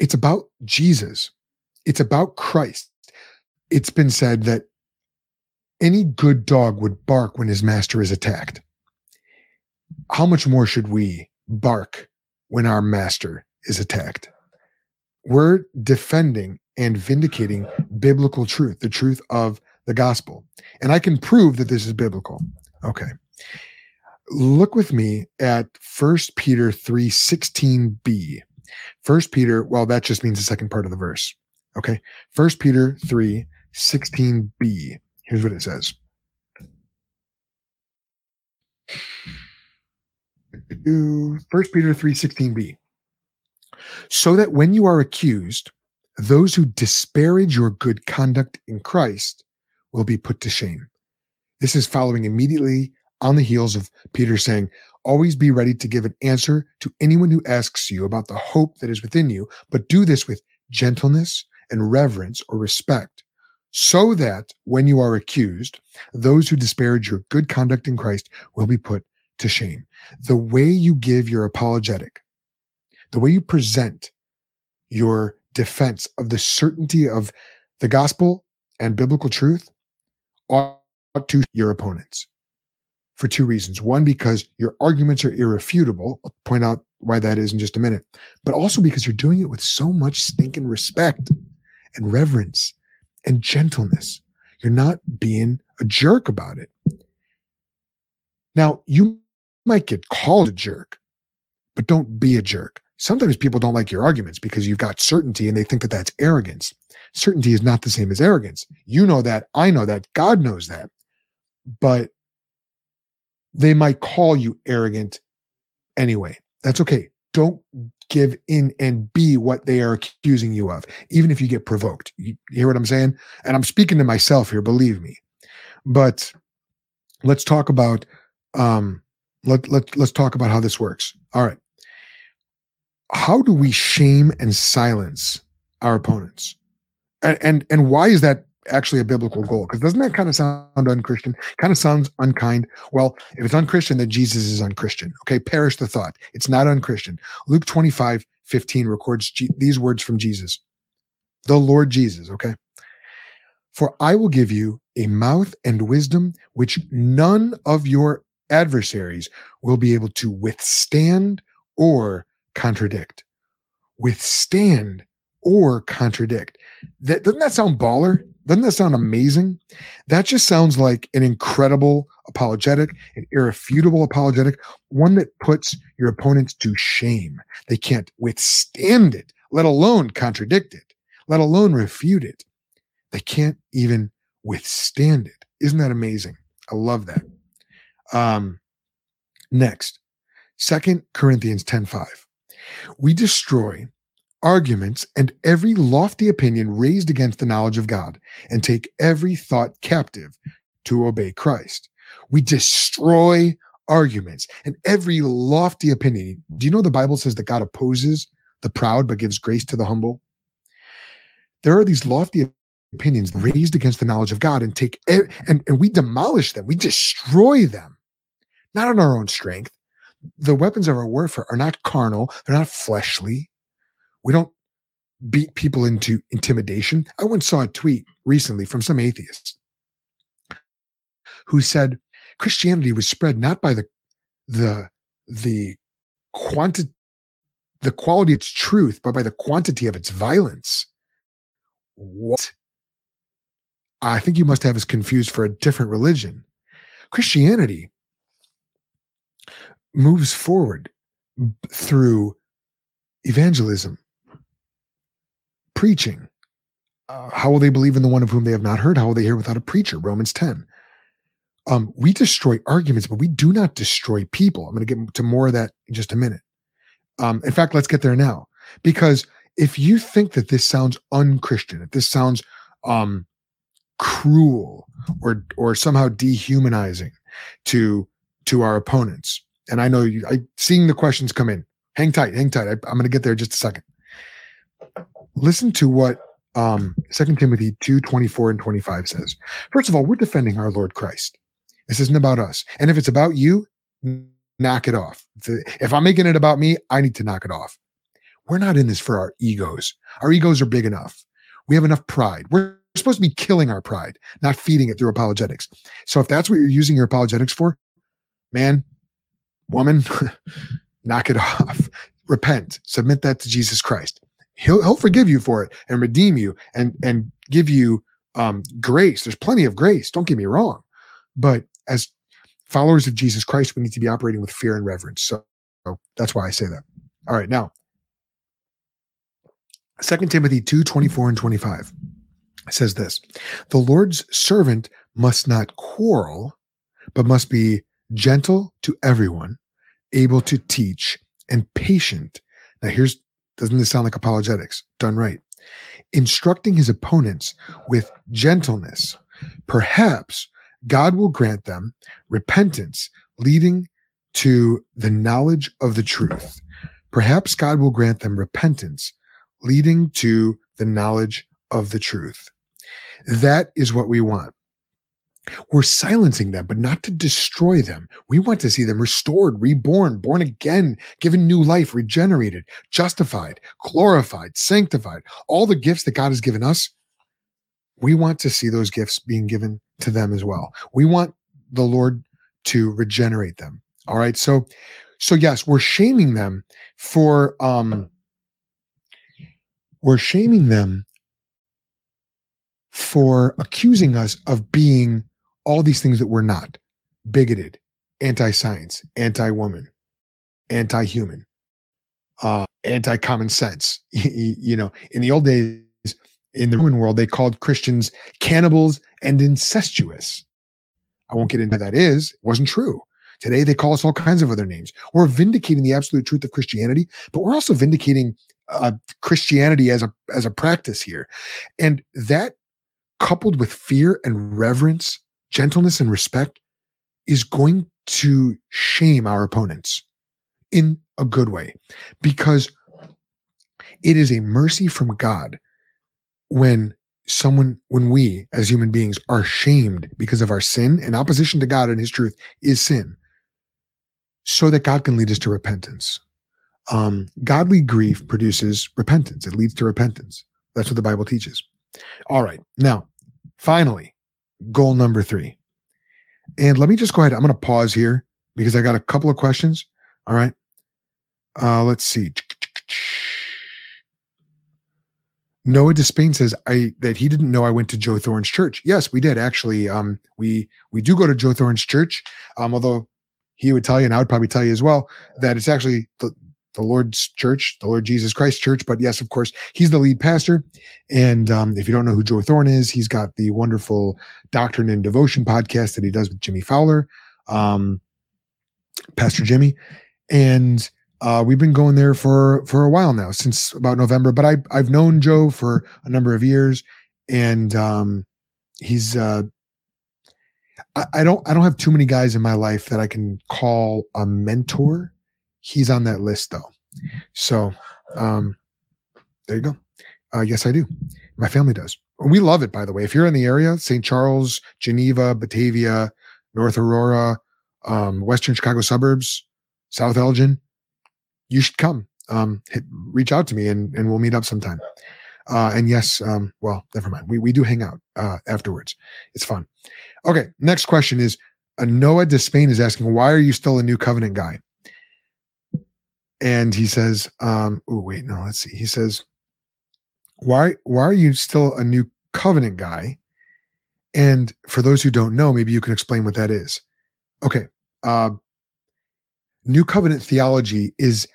it's about Jesus. It's about Christ. It's been said that any good dog would bark when his master is attacked. How much more should we bark when our master is attacked? We're defending and vindicating biblical truth, the truth of the gospel. And I can prove that this is biblical. Okay. Look with me at First Peter 3 16b. First Peter, well, that just means the second part of the verse. Okay. First Peter 3 16b. Here's what it says. First Peter 3 16b. So that when you are accused, those who disparage your good conduct in Christ will be put to shame. This is following immediately on the heels of Peter saying, Always be ready to give an answer to anyone who asks you about the hope that is within you, but do this with gentleness and reverence or respect, so that when you are accused, those who disparage your good conduct in Christ will be put to shame. The way you give your apologetic, the way you present your defense of the certainty of the gospel and biblical truth ought to your opponents for two reasons. One, because your arguments are irrefutable. I'll point out why that is in just a minute. But also because you're doing it with so much stinking respect and reverence and gentleness. You're not being a jerk about it. Now, you might get called a jerk, but don't be a jerk. Sometimes people don't like your arguments because you've got certainty and they think that that's arrogance. Certainty is not the same as arrogance. You know that. I know that. God knows that. But they might call you arrogant anyway. That's okay. Don't give in and be what they are accusing you of, even if you get provoked. You hear what I'm saying? And I'm speaking to myself here, believe me. But let's talk about um let, let let's talk about how this works. All right. How do we shame and silence our opponents? And and, and why is that actually a biblical goal because doesn't that kind of sound unchristian? Kind of sounds unkind. Well if it's unchristian then jesus is unchristian okay? Perish the thought. It's not unchristian. Luke 25 15 records G- these words from jesus. The lord jesus okay? For i will give you a mouth and wisdom which none of your adversaries will be able to withstand or contradict. Withstand or contradict that doesn't that sound baller doesn't that sound amazing? That just sounds like an incredible apologetic, an irrefutable apologetic, one that puts your opponents to shame. They can't withstand it, let alone contradict it, let alone refute it. They can't even withstand it. Isn't that amazing? I love that. Um, next, Second Corinthians 10:5. We destroy arguments, and every lofty opinion raised against the knowledge of God, and take every thought captive to obey Christ. We destroy arguments and every lofty opinion. Do you know the Bible says that God opposes the proud but gives grace to the humble? There are these lofty opinions raised against the knowledge of God and take and, and we demolish them, we destroy them, not on our own strength. The weapons of our warfare are not carnal, they're not fleshly, we don't beat people into intimidation. I once saw a tweet recently from some atheist who said Christianity was spread not by the the the quanti- the quality of its truth, but by the quantity of its violence. What? I think you must have us confused for a different religion. Christianity moves forward through evangelism, preaching. Uh, how will they believe in the one of whom they have not heard? How will they hear without a preacher? Romans 10. Um, we destroy arguments, but we do not destroy people. I'm going to get to more of that in just a minute. Um, in fact, let's get there now. Because if you think that this sounds unchristian, if this sounds um, cruel or or somehow dehumanizing to to our opponents, and I know you, I seeing the questions come in. Hang tight, hang tight. I, I'm going to get there just a second. Listen to what um, 2 Timothy 2 24 and 25 says. First of all, we're defending our Lord Christ. This isn't about us. And if it's about you, knock it off. If I'm making it about me, I need to knock it off. We're not in this for our egos. Our egos are big enough. We have enough pride. We're supposed to be killing our pride, not feeding it through apologetics. So if that's what you're using your apologetics for, man, woman, (laughs) knock it off. Repent, submit that to Jesus Christ. He'll he'll forgive you for it and redeem you and and give you um grace. There's plenty of grace. Don't get me wrong. But as followers of Jesus Christ, we need to be operating with fear and reverence. So, so that's why I say that. All right, now, Second Timothy 2 24 and 25 says this The Lord's servant must not quarrel, but must be gentle to everyone, able to teach, and patient. Now, here's doesn't this sound like apologetics done right? Instructing his opponents with gentleness, perhaps God will grant them repentance leading to the knowledge of the truth. Perhaps God will grant them repentance leading to the knowledge of the truth. That is what we want. We're silencing them, but not to destroy them. We want to see them restored, reborn, born again, given new life, regenerated, justified, glorified, sanctified. All the gifts that God has given us, we want to see those gifts being given to them as well. We want the Lord to regenerate them. All right. So, so yes, we're shaming them for, um, we're shaming them for accusing us of being all these things that we're not bigoted, anti science, anti woman, anti human, uh, anti common sense. (laughs) you know, in the old days, in the Roman world, they called Christians cannibals and incestuous. I won't get into that is. It wasn't true. Today, they call us all kinds of other names. We're vindicating the absolute truth of Christianity, but we're also vindicating uh, Christianity as a as a practice here, and that coupled with fear and reverence, gentleness and respect, is going to shame our opponents in a good way, because it is a mercy from God when someone, when we as human beings are shamed because of our sin and opposition to God and his truth is sin, so that God can lead us to repentance. Um, godly grief produces repentance, it leads to repentance. That's what the Bible teaches. All right. Now, finally, goal number three. And let me just go ahead. I'm going to pause here because I got a couple of questions. All right. Uh, let's see. Noah Despain says I that he didn't know I went to Joe Thorn's church. Yes, we did actually. Um, we we do go to Joe Thorn's church. Um, although he would tell you, and I would probably tell you as well, that it's actually the, the Lord's church, the Lord Jesus Christ church. But yes, of course, he's the lead pastor. And um, if you don't know who Joe Thorn is, he's got the wonderful Doctrine and Devotion podcast that he does with Jimmy Fowler, um, Pastor Jimmy, and uh, we've been going there for for a while now, since about November. But I I've known Joe for a number of years, and um, he's uh, I, I don't I don't have too many guys in my life that I can call a mentor. He's on that list though, so um, there you go. Uh, yes, I do. My family does. We love it, by the way. If you're in the area, St. Charles, Geneva, Batavia, North Aurora, um, Western Chicago suburbs, South Elgin, you should come. Um, hit, reach out to me and, and we'll meet up sometime. Uh, and yes, um, well, never mind. We, we do hang out uh, afterwards. It's fun. Okay. Next question is uh, Noah Despain is asking, why are you still a new covenant guy? And he says, um, oh wait, no, let's see. He says, why why are you still a new covenant guy? And for those who don't know, maybe you can explain what that is. Okay. Uh, new covenant theology is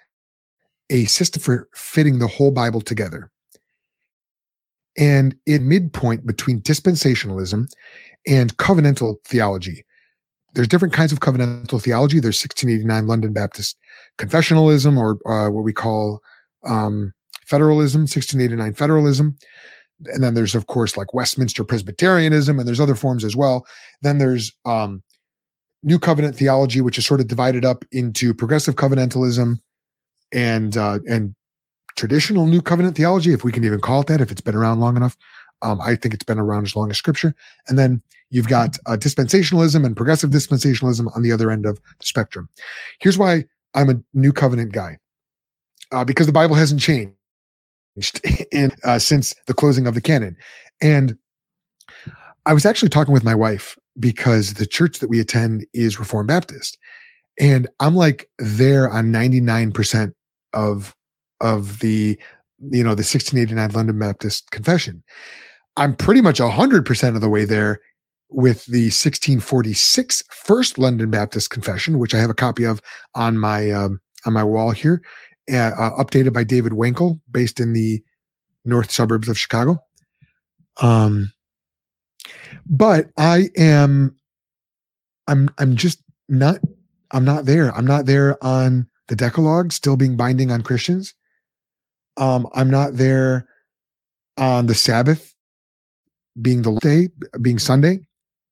a system for fitting the whole Bible together. And in midpoint between dispensationalism and covenantal theology. There's different kinds of covenantal theology. There's 1689 London Baptist confessionalism, or uh, what we call um, federalism, 1689 federalism. And then there's, of course, like Westminster Presbyterianism, and there's other forms as well. Then there's um, New Covenant theology, which is sort of divided up into progressive covenantalism and uh, and traditional New Covenant theology, if we can even call it that, if it's been around long enough. Um, I think it's been around as long as Scripture. And then you've got uh, dispensationalism and progressive dispensationalism on the other end of the spectrum. Here's why I'm a New Covenant guy, uh, because the Bible hasn't changed (laughs) in uh, since the closing of the canon. And I was actually talking with my wife because the church that we attend is Reformed Baptist. And I'm like there on 99% of of the you know the 1689 London Baptist Confession. I'm pretty much 100% of the way there with the 1646 First London Baptist Confession, which I have a copy of on my um, on my wall here, uh, uh, updated by David Wenkel, based in the north suburbs of Chicago. Um, but I am, I'm, I'm just not, I'm not there. I'm not there on the Decalogue still being binding on Christians. Um, I'm not there on the Sabbath being the day, being Sunday.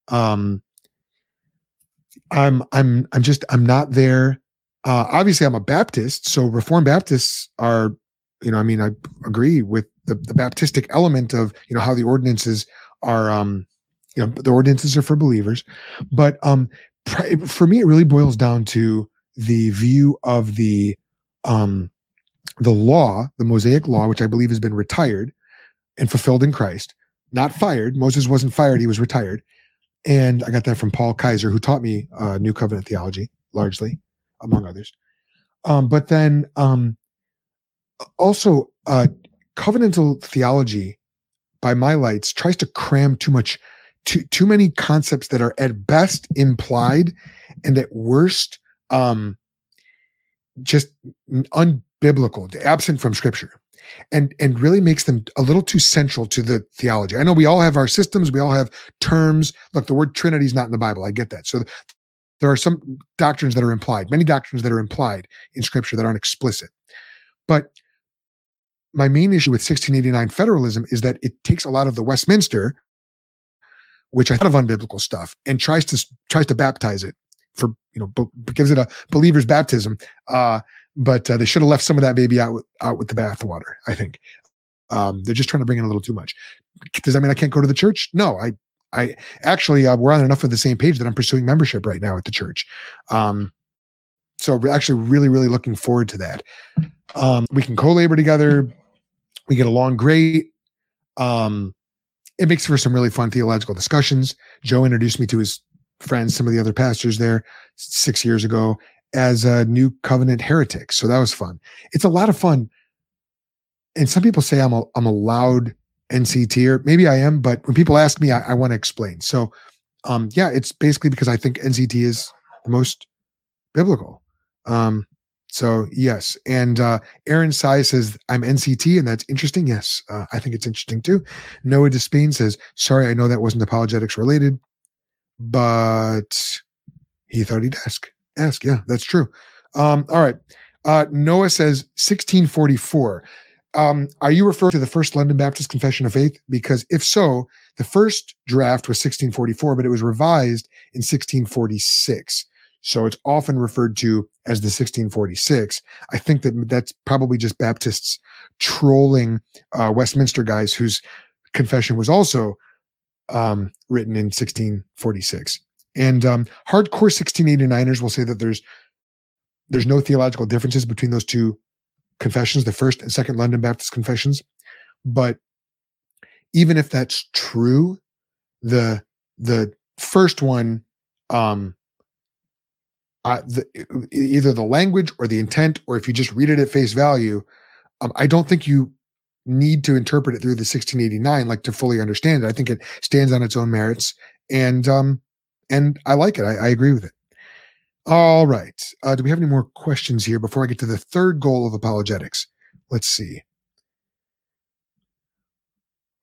Um, I'm, I'm, I'm just, I'm not there. Uh, obviously, I'm a Baptist, so Reformed Baptists are, you know, I mean, I agree with the, the Baptistic element of, you know, how the ordinances are, um, you know, the ordinances are for believers, but um, for me, it really boils down to the view of the um, the law, the Mosaic law, which I believe has been retired and fulfilled in Christ, not fired. Moses wasn't fired; he was retired. And I got that from Paul Kaiser, who taught me uh, New Covenant theology, largely, among others. Um, but then um, also, uh, covenantal theology, by my lights, tries to cram too much, too too many concepts that are at best implied, and at worst, um, just unbiblical, absent from Scripture and and really makes them a little too central to the theology. I know we all have our systems, we all have terms. Look, the word Trinity is not in the Bible. I get that. So there are some doctrines that are implied, many doctrines that are implied in Scripture that aren't explicit. But my main issue with 1689 federalism is that it takes a lot of the Westminster, which I thought of unbiblical stuff, and tries to tries to baptize it for you know gives it a believer's baptism. Uh, but uh, they should have left some of that baby out with, out with the bathwater. I think um, they're just trying to bring in a little too much. Does that mean I can't go to the church? No, I I actually uh, we're on enough of the same page that I'm pursuing membership right now at the church. Um, so we're actually really really looking forward to that. Um, we can co-labor together. We get along great. Um, it makes for some really fun theological discussions. Joe introduced me to his friends, some of the other pastors there six years ago, as a new covenant heretic. So that was fun. It's a lot of fun. And some people say I'm a I'm a loud NCTer. Maybe I am, but when people ask me, I, I want to explain. So um yeah, it's basically because I think NCT is the most biblical. Um so yes, and uh, Aaron Sai says I'm NCT, and that's interesting. Yes, uh, I think it's interesting too. Noah Despain says, "Sorry, I know that wasn't apologetics related, but he thought he'd ask." Ask, yeah, that's true. Um, all right. Uh, Noah says 1644. Um, are you referring to the first London Baptist Confession of Faith? Because if so, the first draft was 1644, but it was revised in 1646. So it's often referred to as the 1646. I think that that's probably just Baptists trolling uh, Westminster guys whose confession was also um, written in 1646. And um, hardcore 1689ers will say that there's there's no theological differences between those two confessions, the first and second London Baptist confessions. But even if that's true, the the first one um, uh, the, either the language or the intent, or if you just read it at face value, um, I don't think you need to interpret it through the 1689 like to fully understand it. I think it stands on its own merits, and um, and I like it. I, I agree with it. All right. Uh, do we have any more questions here before I get to the third goal of apologetics? Let's see.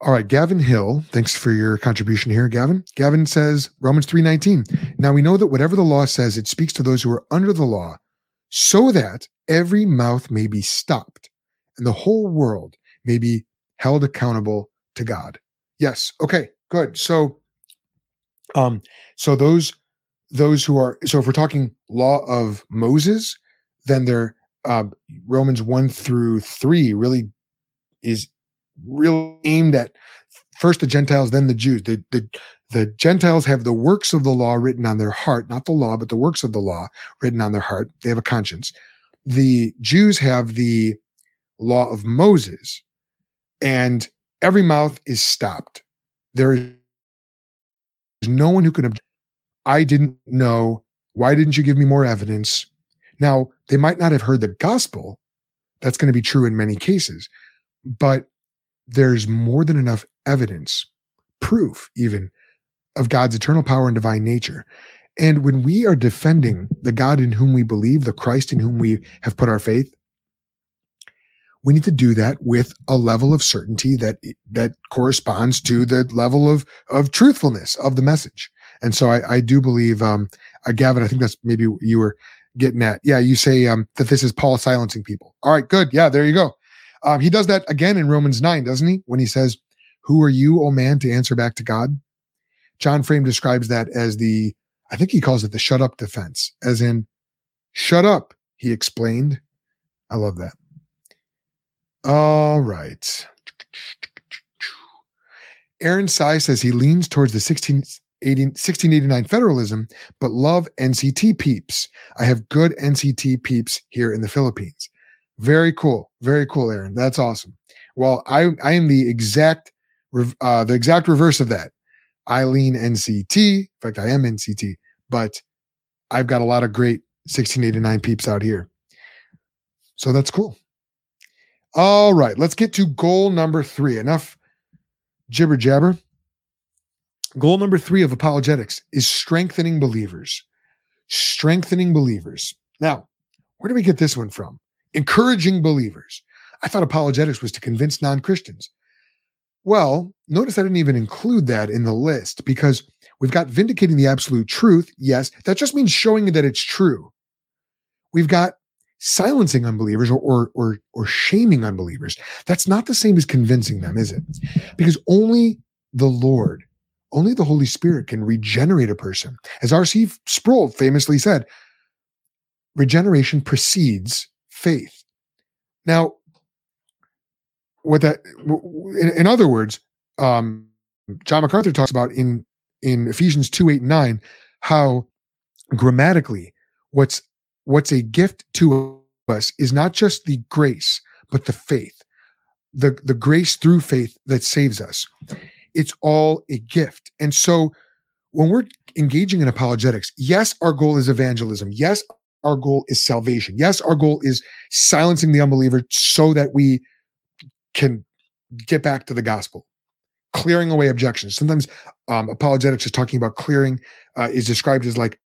All right, Gavin Hill, thanks for your contribution here, Gavin. Gavin says Romans 3:19. Now we know that whatever the law says, it speaks to those who are under the law, so that every mouth may be stopped and the whole world may be held accountable to God. Yes. Okay, good. So um so those those who are so if we're talking law of Moses, then they're uh, Romans 1 through 3 really is really aimed at first the Gentiles, then the Jews. The, the, the Gentiles have the works of the law written on their heart, not the law, but the works of the law written on their heart. They have a conscience. The Jews have the law of Moses, and every mouth is stopped. There is no one who can object. I didn't know. Why didn't you give me more evidence? Now, they might not have heard the gospel. That's going to be true in many cases. But there's more than enough evidence, proof even, of God's eternal power and divine nature. And when we are defending the God in whom we believe, the Christ in whom we have put our faith, we need to do that with a level of certainty that that corresponds to the level of of truthfulness of the message. And so I, I do believe, um, uh, Gavin, I think that's maybe you were getting at. Yeah, you say um, that this is Paul silencing people. All right, good. Yeah, there you go. Um, he does that again in Romans 9, doesn't he? When he says, Who are you, O man, to answer back to God? John Frame describes that as the, I think he calls it the shut up defense, as in, shut up, he explained. I love that. All right. Aaron Sai says he leans towards the 1689 federalism, but love NCT peeps. I have good NCT peeps here in the Philippines. Very cool. Very cool, Aaron. That's awesome. Well, I I am the exact uh, the exact reverse of that. I lean NCT. In fact, I am NCT, but I've got a lot of great 1689 peeps out here. So that's cool. All right, let's get to goal number three. Enough jibber jabber. Goal number three of apologetics is strengthening believers. Strengthening believers. Now, where do we get this one from? encouraging believers. I thought apologetics was to convince non Christians. Well, notice I didn't even include that in the list because we've got vindicating the absolute truth. Yes, that just means showing that it's true. We've got silencing unbelievers or, or, or, or shaming unbelievers. That's not the same as convincing them, is it? Because only the Lord, only the Holy Spirit can regenerate a person. As R.C. Sproul famously said, regeneration precedes faith. Now, what that, in, in other words, um, John MacArthur talks about in in Ephesians two eight and nine how grammatically what's what's a gift to us is not just the grace but the faith the the grace through faith that saves us. It's all a gift. And so when we're engaging in apologetics yes our goal is evangelism. Yes our goal is salvation. Yes, our goal is silencing the unbeliever so that we can get back to the gospel, clearing away objections. Sometimes um, apologetics is talking about clearing uh, is described as like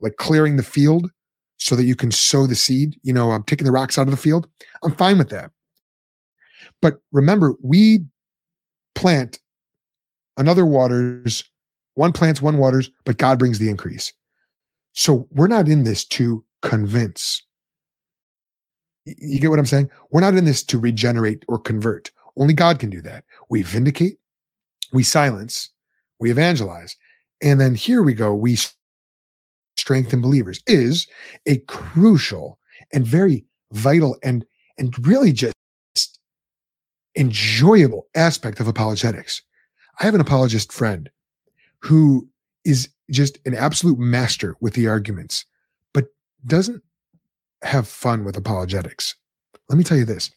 like clearing the field so that you can sow the seed. You know, I'm taking the rocks out of the field. I'm fine with that. But remember, we plant another waters, one plants, one waters, but God brings the increase. So we're not in this to convince. You get what I'm saying? We're not in this to regenerate or convert. Only God can do that. We vindicate, we silence, we evangelize. And then here we go, we strengthen believers is a crucial and very vital and and really just enjoyable aspect of apologetics. I have an apologist friend who is just an absolute master with the arguments but doesn't have fun with apologetics. Let me tell you this.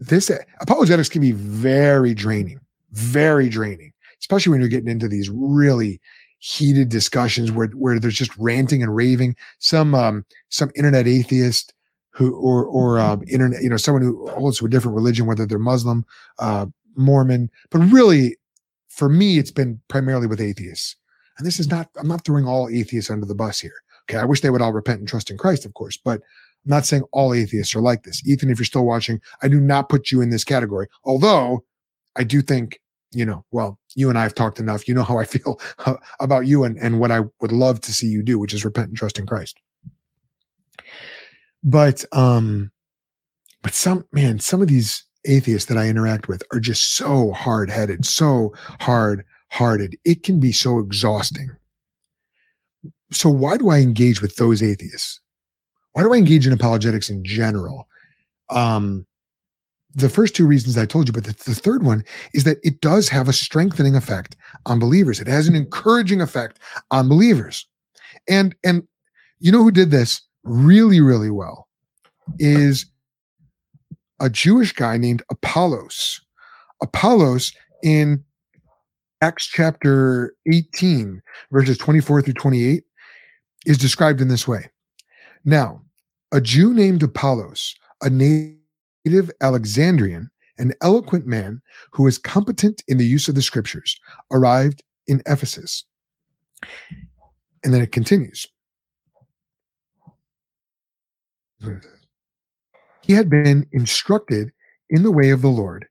This apologetics can be very draining, very draining, especially when you're getting into these really heated discussions where where there's just ranting and raving. Some um, some internet atheist who or or uh, internet you know someone who holds to a different religion, whether they're Muslim, uh, Mormon, but really for me it's been primarily with atheists. And this is not I'm not throwing all atheists under the bus here. Okay, I wish they would all repent and trust in Christ, of course, but I'm not saying all atheists are like this. Ethan, if you're still watching, I do not put you in this category. Although I do think, you know, well, you and I have talked enough. You know how I feel (laughs) about you and, and what I would love to see you do, which is repent and trust in Christ. But um, but some man, some of these atheists that I interact with are just so hard-headed, so hard-hearted. It can be so exhausting. So why do I engage with those atheists? Why do I engage in apologetics in general? Um, the first two reasons I told you, but the, the, third one is that it does have a strengthening effect on believers. It has an encouraging effect on believers. And and you know who did this really, really well is a Jewish guy named Apollos. Apollos in Acts chapter 18, verses 24 through 28, is described in this way. Now, a Jew named Apollos, a native Alexandrian, an eloquent man who is competent in the use of the scriptures, arrived in Ephesus. And then it continues. He had been instructed in the way of the Lord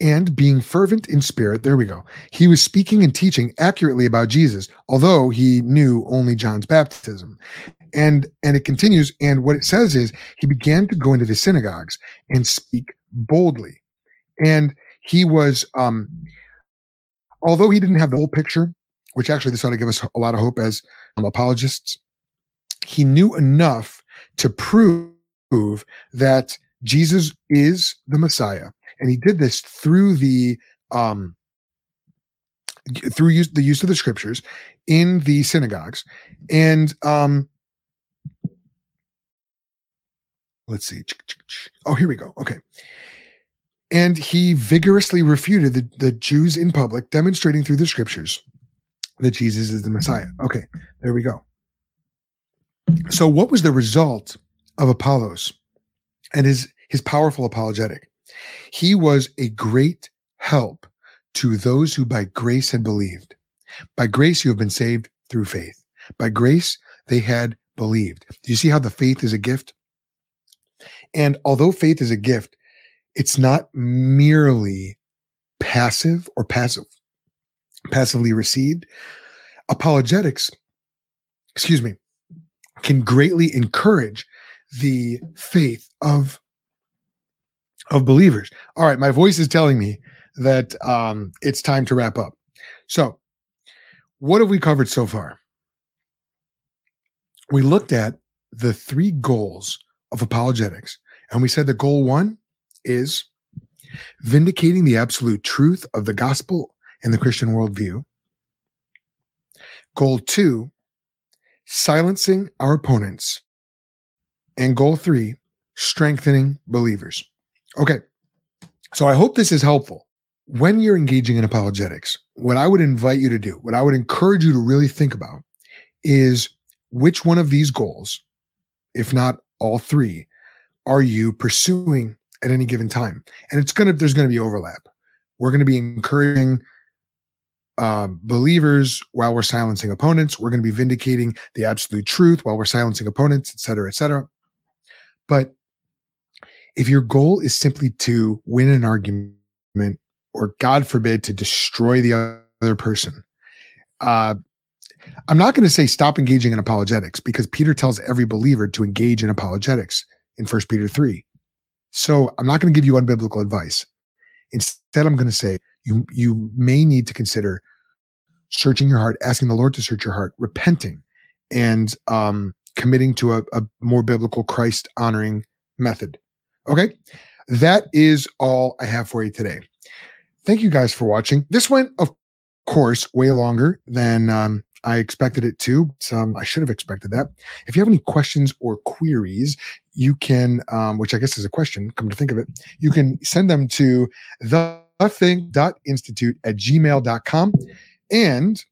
and being fervent in spirit. There we go. He was speaking and teaching accurately about Jesus, although he knew only John's baptism. And and it continues. And what it says is he began to go into the synagogues and speak boldly. And he was um although he didn't have the whole picture, which actually this ought to give us a lot of hope as um, apologists, he knew enough to prove that Jesus is the Messiah and he did this through the um, through use, the use of the scriptures in the synagogues and um, let's see oh here we go okay and he vigorously refuted the, the jews in public demonstrating through the scriptures that jesus is the messiah okay there we go so what was the result of apollos and his his powerful apologetic he was a great help to those who by grace had believed. By grace, you have been saved through faith. By grace, they had believed. Do you see how the faith is a gift? And although faith is a gift, it's not merely passive or passive, passively received. Apologetics, excuse me, can greatly encourage the faith of of believers. All right, my voice is telling me that um, it's time to wrap up. So, what have we covered so far? We looked at the three goals of apologetics, and we said that goal one is vindicating the absolute truth of the gospel and the Christian worldview. Goal two, silencing our opponents. And goal three, strengthening believers. Okay. So I hope this is helpful. When you're engaging in apologetics, what I would invite you to do, what I would encourage you to really think about is which one of these goals, if not all three, are you pursuing at any given time? And it's going to, there's going to be overlap. We're going to be encouraging uh, believers while we're silencing opponents. We're going to be vindicating the absolute truth while we're silencing opponents, et cetera, et cetera. But if your goal is simply to win an argument or god forbid to destroy the other person uh, i'm not going to say stop engaging in apologetics because peter tells every believer to engage in apologetics in 1 peter 3 so i'm not going to give you unbiblical advice instead i'm going to say you you may need to consider searching your heart asking the lord to search your heart repenting and um, committing to a, a more biblical christ honoring method Okay. That is all I have for you today. Thank you guys for watching. This went, of course, way longer than um, I expected it to. Um, I should have expected that. If you have any questions or queries, you can, um, which I guess is a question, come to think of it, you can send them to the thethink.institute at gmail.com. And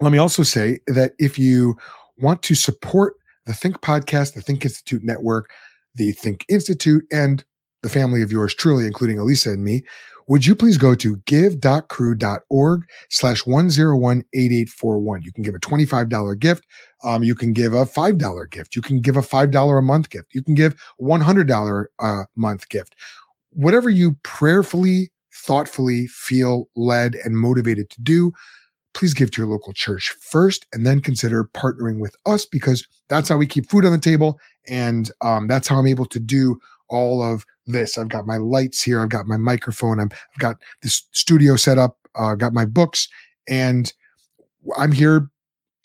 let me also say that if you want to support the Think Podcast, the Think Institute Network, the Think Institute, and the family of yours truly, including Elisa and me, would you please go to give.crew.org slash 1018841. You can give a $25 gift. Um, you can give a $5 gift. You can give a $5 a month gift. You can give $100 a month gift. Whatever you prayerfully, thoughtfully feel led and motivated to do, please give to your local church first and then consider partnering with us because that's how we keep food on the table. And um, that's how I'm able to do all of this. I've got my lights here. I've got my microphone. i have got this studio set up. Uh, got my books, and I'm here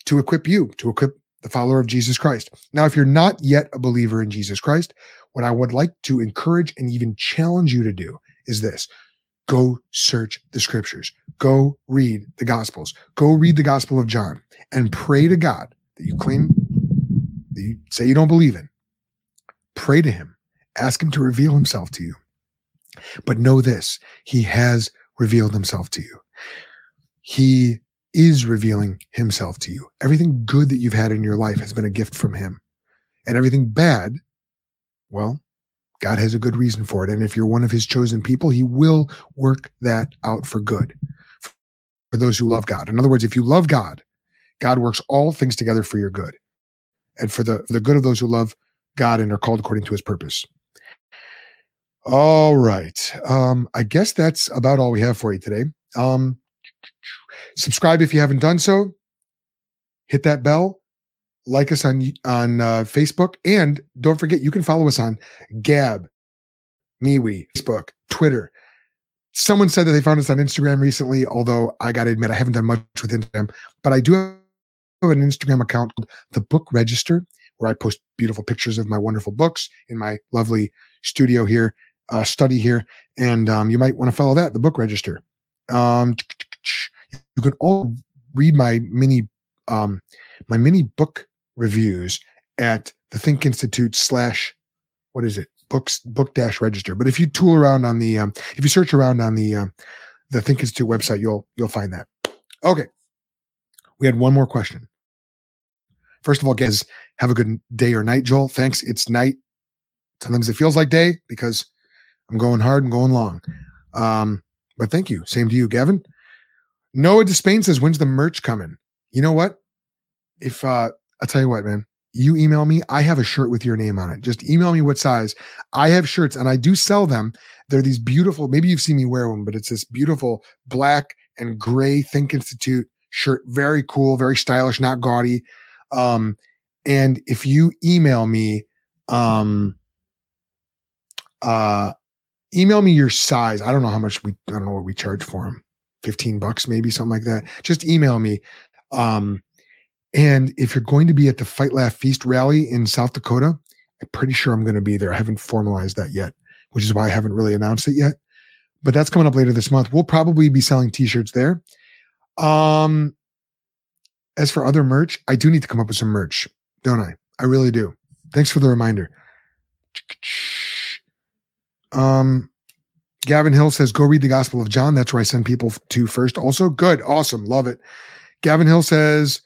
to equip you, to equip the follower of Jesus Christ. Now, if you're not yet a believer in Jesus Christ, what I would like to encourage and even challenge you to do is this go search the scriptures, go read the gospels, go read the gospel of John, and pray to God that you claim, that you say you don't believe in. Pray to Him Ask him to reveal himself to you. But know this he has revealed himself to you. He is revealing himself to you. Everything good that you've had in your life has been a gift from him. And everything bad, well, God has a good reason for it. And if you're one of his chosen people, he will work that out for good for those who love God. In other words, if you love God, God works all things together for your good and for the, for the good of those who love God and are called according to his purpose. All right. Um, I guess that's about all we have for you today. Um, subscribe if you haven't done so. Hit that bell. Like us on on uh, Facebook, and don't forget you can follow us on Gab, MeWe, Facebook, Twitter. Someone said that they found us on Instagram recently, although I got to admit I haven't done much with Instagram, but I do have an Instagram account called The Book Register, where I post beautiful pictures of my wonderful books in my lovely studio here uh, study here, and um, you might want to follow that. The book register. Um, you can all read my mini um, my mini book reviews at the Think Institute slash what is it books book dash register. But if you tool around on the um, if you search around on the um, the Think Institute website, you'll you'll find that. Okay, we had one more question. First of all, guys, have a good day or night, Joel. Thanks. It's night. Sometimes it feels like day because I'm going hard and going long. Um, but thank you. Same to you, Gavin. Noah Despain says, when's the merch coming? You know what? If uh I'll tell you what, man. You email me, I have a shirt with your name on it. Just email me what size. I have shirts and I do sell them. They're these beautiful, maybe you've seen me wear one, but it's this beautiful black and gray Think Institute shirt. Very cool, very stylish, not gaudy. Um, and if you email me, um, uh, email me your size. I don't know how much we, I don't know what we charge for them. 15 bucks, maybe something like that. Just email me. Um, and if you're going to be at the Fight Laugh Feast rally in South Dakota, I'm pretty sure I'm going to be there. I haven't formalized that yet, which is why I haven't really announced it yet. But that's coming up later this month. We'll probably be selling t-shirts there. Um, as for other merch, I do need to come up with some merch, don't I? I really do. Thanks for the reminder. Um, Gavin Hill says, go read the Gospel of John. That's where I send people to first. Also, good. Awesome. Love it. Gavin Hill says,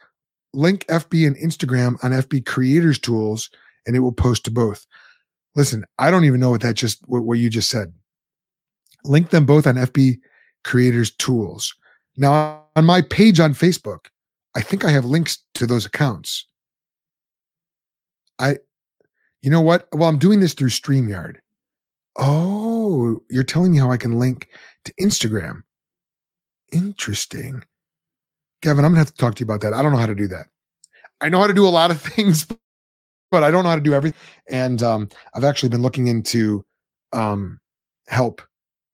link FB and Instagram on FB creators tools and it will post to both. Listen, I don't even know what that just, what, what you just said. Link them both on FB creators tools. Now, on my page on Facebook, I think I have links to those accounts. I, you know what? Well, I'm doing this through StreamYard. Oh, you're telling me how I can link to Instagram. Interesting. Kevin, I'm gonna have to talk to you about that. I don't know how to do that. I know how to do a lot of (laughs) things, but I don't know how to do everything. And um, I've actually been looking into um, help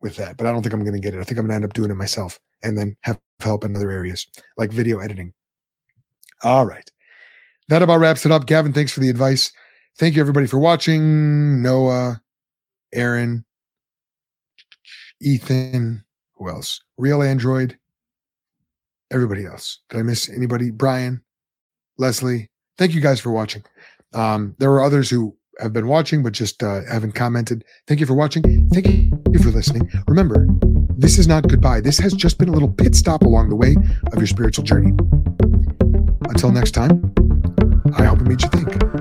with that, but I don't think I'm gonna get it. I think I'm gonna end up doing it myself and then have help in other areas like video editing. All right. That about wraps it up. Gavin, thanks for the advice. Thank you everybody for watching. Noah, Aaron, Ethan, who else? Real Android, everybody else. Did I miss anybody? Brian, Leslie. Thank you guys for watching. Um, there are others who have been watching but just uh, haven't commented. Thank you for watching. Thank you for listening. Remember, this is not goodbye. This has just been a little pit stop along the way of your spiritual journey. Until next time, I hope it made you think.